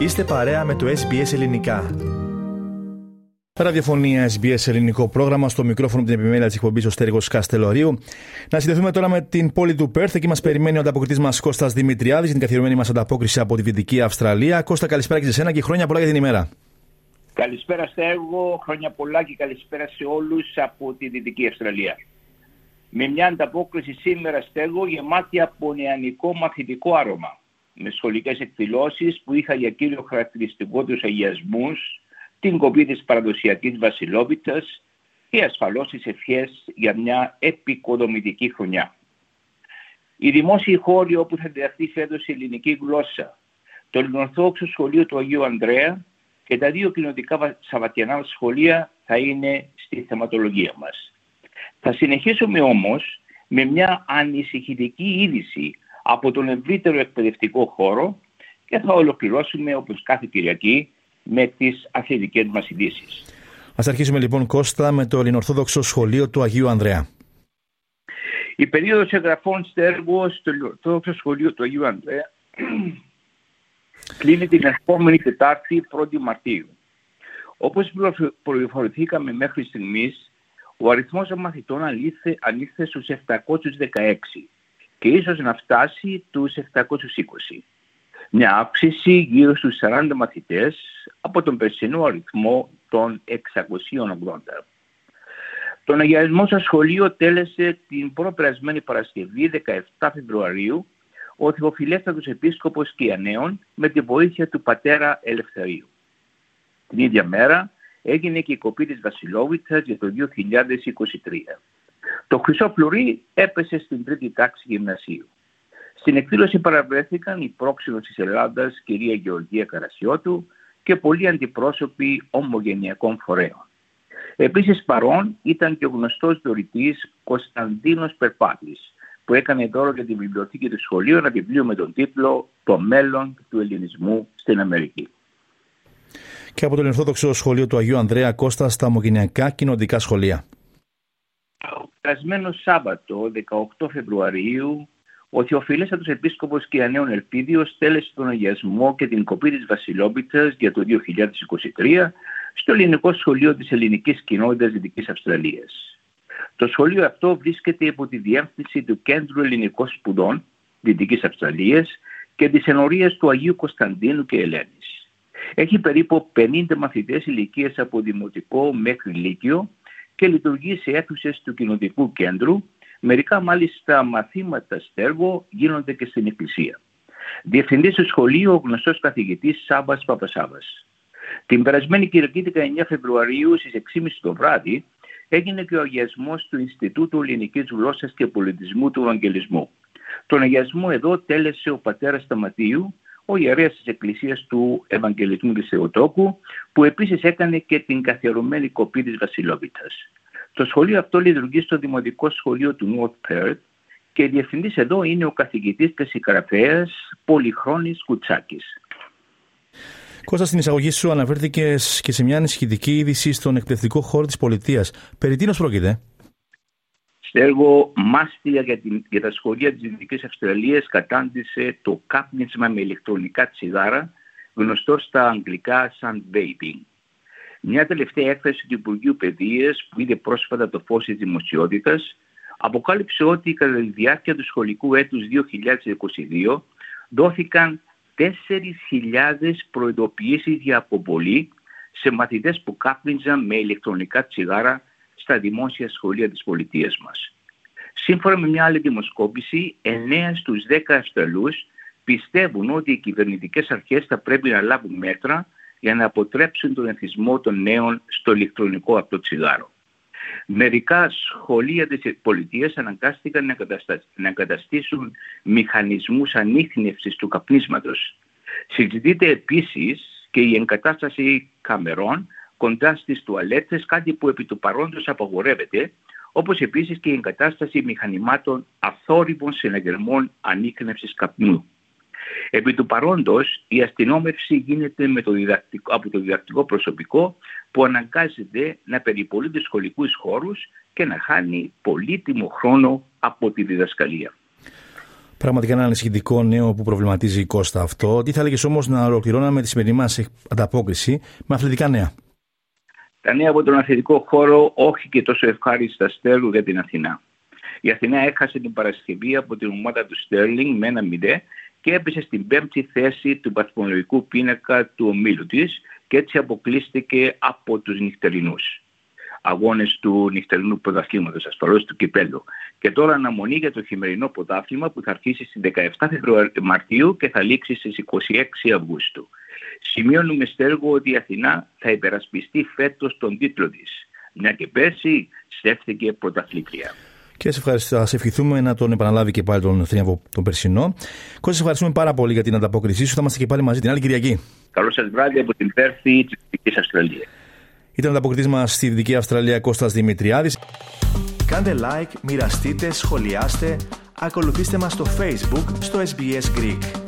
Είστε παρέα με το SBS Ελληνικά. Ραδιοφωνία SBS Ελληνικό πρόγραμμα στο μικρόφωνο την επιμέλεια της εκπομπής ο Στέργο Καστελωρίου. Να συνδεθούμε τώρα με την πόλη του Πέρθ. Εκεί μας περιμένει ο ανταποκριτής μας Κώστας Δημητριάδης, την καθιερωμένη μας ανταπόκριση από τη Δυτική Αυστραλία. Κώστα, καλησπέρα και σε εσένα και χρόνια πολλά για την ημέρα. Καλησπέρα Στέργο, χρόνια πολλά και καλησπέρα σε όλους από τη Δυτική Αυστραλία. Με μια ανταπόκριση σήμερα Στέργο γεμάτη από νεανικό μαθητικό άρωμα με σχολικές εκδηλώσεις που είχα για κύριο χαρακτηριστικό τους αγιασμούς, την κοπή της παραδοσιακής βασιλόπιτας και ασφαλώς τις ευχές για μια επικοδομητική χρονιά. Η δημόσια χώρη όπου θα διδαχθεί φέτος η ελληνική γλώσσα, το Ελληνορθόδοξο Σχολείο του Αγίου Ανδρέα και τα δύο κοινωτικά Σαββατιανά σχολεία θα είναι στη θεματολογία μας. Θα συνεχίσουμε όμως με μια ανησυχητική είδηση από τον ευρύτερο εκπαιδευτικό χώρο και θα ολοκληρώσουμε όπως κάθε Κυριακή με τις αθλητικές μας ειδήσεις. Ας αρχίσουμε λοιπόν Κώστα με το Ελληνορθόδοξο Σχολείο του Αγίου Ανδρέα. Η περίοδος εγγραφών στο έργο στο Ελληνορθόδοξο Σχολείο του Αγίου Ανδρέα κλείνει την επόμενη Τετάρτη 1η Μαρτίου. Όπως πληροφορηθήκαμε μέχρι στιγμής, ο αριθμός των μαθητών ανήλθε στους 716 και ίσως να φτάσει τους 720. Μια αύξηση γύρω στους 40 μαθητές από τον περσινό αριθμό των 680. Τον αγιασμό στο σχολείο τέλεσε την προπερασμένη Παρασκευή 17 Φεβρουαρίου ο Θεοφιλέστατος Επίσκοπος Κιανέων με τη βοήθεια του πατέρα Ελευθερίου. Την ίδια μέρα έγινε και η κοπή της Βασιλόβιτσας για το 2023. Το χρυσό φλουρί έπεσε στην τρίτη τάξη γυμνασίου. Στην εκδήλωση παραβρέθηκαν η πρόξενος της Ελλάδας κυρία Γεωργία Καρασιώτου και πολλοί αντιπρόσωποι ομογενειακών φορέων. Επίσης παρόν ήταν και ο γνωστός δωρητής Κωνσταντίνος Περπάτης που έκανε δώρο για τη βιβλιοθήκη του σχολείου ένα βιβλίο με τον τίτλο «Το μέλλον του ελληνισμού στην Αμερική». Και από το Ελληνοδόξο Σχολείο του Αγίου Ανδρέα Κώστα στα ομογενειακά κοινωνικά σχολεία περασμένο Σάββατο, 18 Φεβρουαρίου, ο Θεοφιλέστατος Επίσκοπος και Ανέων Ελπίδιος τέλεσε τον αγιασμό και την κοπή της Βασιλόπιτας για το 2023 στο Ελληνικό Σχολείο της Ελληνικής Κοινότητας Δυτικής Αυστραλίας. Το σχολείο αυτό βρίσκεται υπό τη διεύθυνση του Κέντρου Ελληνικών Σπουδών Δυτικής Αυστραλίας και της ενορίας του Αγίου Κωνσταντίνου και Ελένης. Έχει περίπου 50 μαθητές ηλικίας από δημοτικό μέχρι λύκειο και λειτουργεί σε αίθουσες του κοινωνικού κέντρου. Μερικά μάλιστα μαθήματα στέργο γίνονται και στην εκκλησία. Διευθυντής του σχολείου ο γνωστός καθηγητής Σάββας Παπασάβας. Την περασμένη Κυριακή 19 Φεβρουαρίου στις 6.30 το βράδυ έγινε και ο αγιασμός του Ινστιτούτου Ελληνικής Γλώσσας και Πολιτισμού του Ευαγγελισμού. Τον αγιασμό εδώ τέλεσε ο πατέρας Σταματίου, ο ιερέας της Εκκλησίας του Ευαγγελισμού της Θεοτόκου, που επίσης έκανε και την καθιερωμένη κοπή της Βασιλόβητας. Το σχολείο αυτό λειτουργεί στο Δημοτικό Σχολείο του North Perth και διευθυντής εδώ είναι ο καθηγητής και συγγραφέας Πολυχρόνης Κουτσάκης. Κώστα, στην εισαγωγή σου αναφέρθηκες και σε μια ανησυχητική είδηση στον εκπαιδευτικό χώρο της πολιτείας. Περί τίνος πρόκειται; Έργο μάστιγα για, την, για τα σχολεία της Δυτικής Αυστραλίας κατάντησε το κάπνισμα με ηλεκτρονικά τσιγάρα, γνωστό στα αγγλικά σαν vaping. Μια τελευταία έκθεση του Υπουργείου Παιδείας που είδε πρόσφατα το φως της δημοσιότητας αποκάλυψε ότι κατά τη διάρκεια του σχολικού έτους 2022 δόθηκαν 4.000 προειδοποιήσεις για αποβολή σε μαθητές που κάπνιζαν με ηλεκτρονικά τσιγάρα στα δημόσια σχολεία της πολιτείας μας. Σύμφωνα με μια άλλη δημοσκόπηση, 9 στους 10 Αυστραλούς πιστεύουν ότι οι κυβερνητικές αρχές θα πρέπει να λάβουν μέτρα για να αποτρέψουν τον εθισμό των νέων στο ηλεκτρονικό από το τσιγάρο. Μερικά σχολεία της πολιτείας αναγκάστηκαν να εγκαταστήσουν μηχανισμούς ανείχνευσης του καπνίσματος. Συζητείται επίσης και η εγκατάσταση καμερών κοντά στις τουαλέτες, κάτι που επί του παρόντος απαγορεύεται, όπως επίσης και η εγκατάσταση μηχανημάτων αθόρυβων συναγερμών ανίκνευσης καπνού. Επί του παρόντος η αστυνόμευση γίνεται με το διδακτικό, από το διδακτικό προσωπικό που αναγκάζεται να περιπολεί τους σχολικούς χώρους και να χάνει πολύτιμο χρόνο από τη διδασκαλία. Πραγματικά ένα ανησυχητικό νέο που προβληματίζει η Κώστα αυτό. Τι θα έλεγες όμως να ολοκληρώναμε τη σημερινή μας ανταπόκριση με αθλητικά νέα; Τα νέα από τον αθλητικό χώρο όχι και τόσο ευχάριστα στέλνουν για την Αθηνά. Η Αθηνά έχασε την Παρασκευή από την ομάδα του Στέρλινγκ με ένα 0 και έπεσε στην πέμπτη θέση του βαθμολογικού πίνακα του ομίλου της και έτσι αποκλείστηκε από τους νυχτερινούς αγώνες του νυχτερινού πρωταθλήματος ασφαλώς του Κυπέλου. Και τώρα αναμονή για το χειμερινό πρωτάθλημα που θα αρχίσει στις 17 Μαρτίου και θα λήξει στις 26 Αυγούστου. Σημειώνουμε στέργο ότι η Αθηνά θα υπερασπιστεί φέτος τον τίτλο της, μια και πέρσι στέφθηκε πρωταθλήτρια. Και σε ευχαριστώ. σε ευχηθούμε να τον επαναλάβει και πάλι τον θρίαμβο τον περσινό. Κώστα, σε ευχαριστούμε πάρα πολύ για την ανταπόκρισή σου. Θα είμαστε και πάλι μαζί την άλλη Κυριακή. Καλό σας βράδυ από την Πέρθη της Δυτικής Αυστραλίας. Ήταν ανταποκριτής μας στη Δυτική Αυστραλία Κώστας Δημητριάδης. Κάντε like, μοιραστείτε, σχολιάστε, ακολουθήστε μας στο Facebook, στο SBS Greek.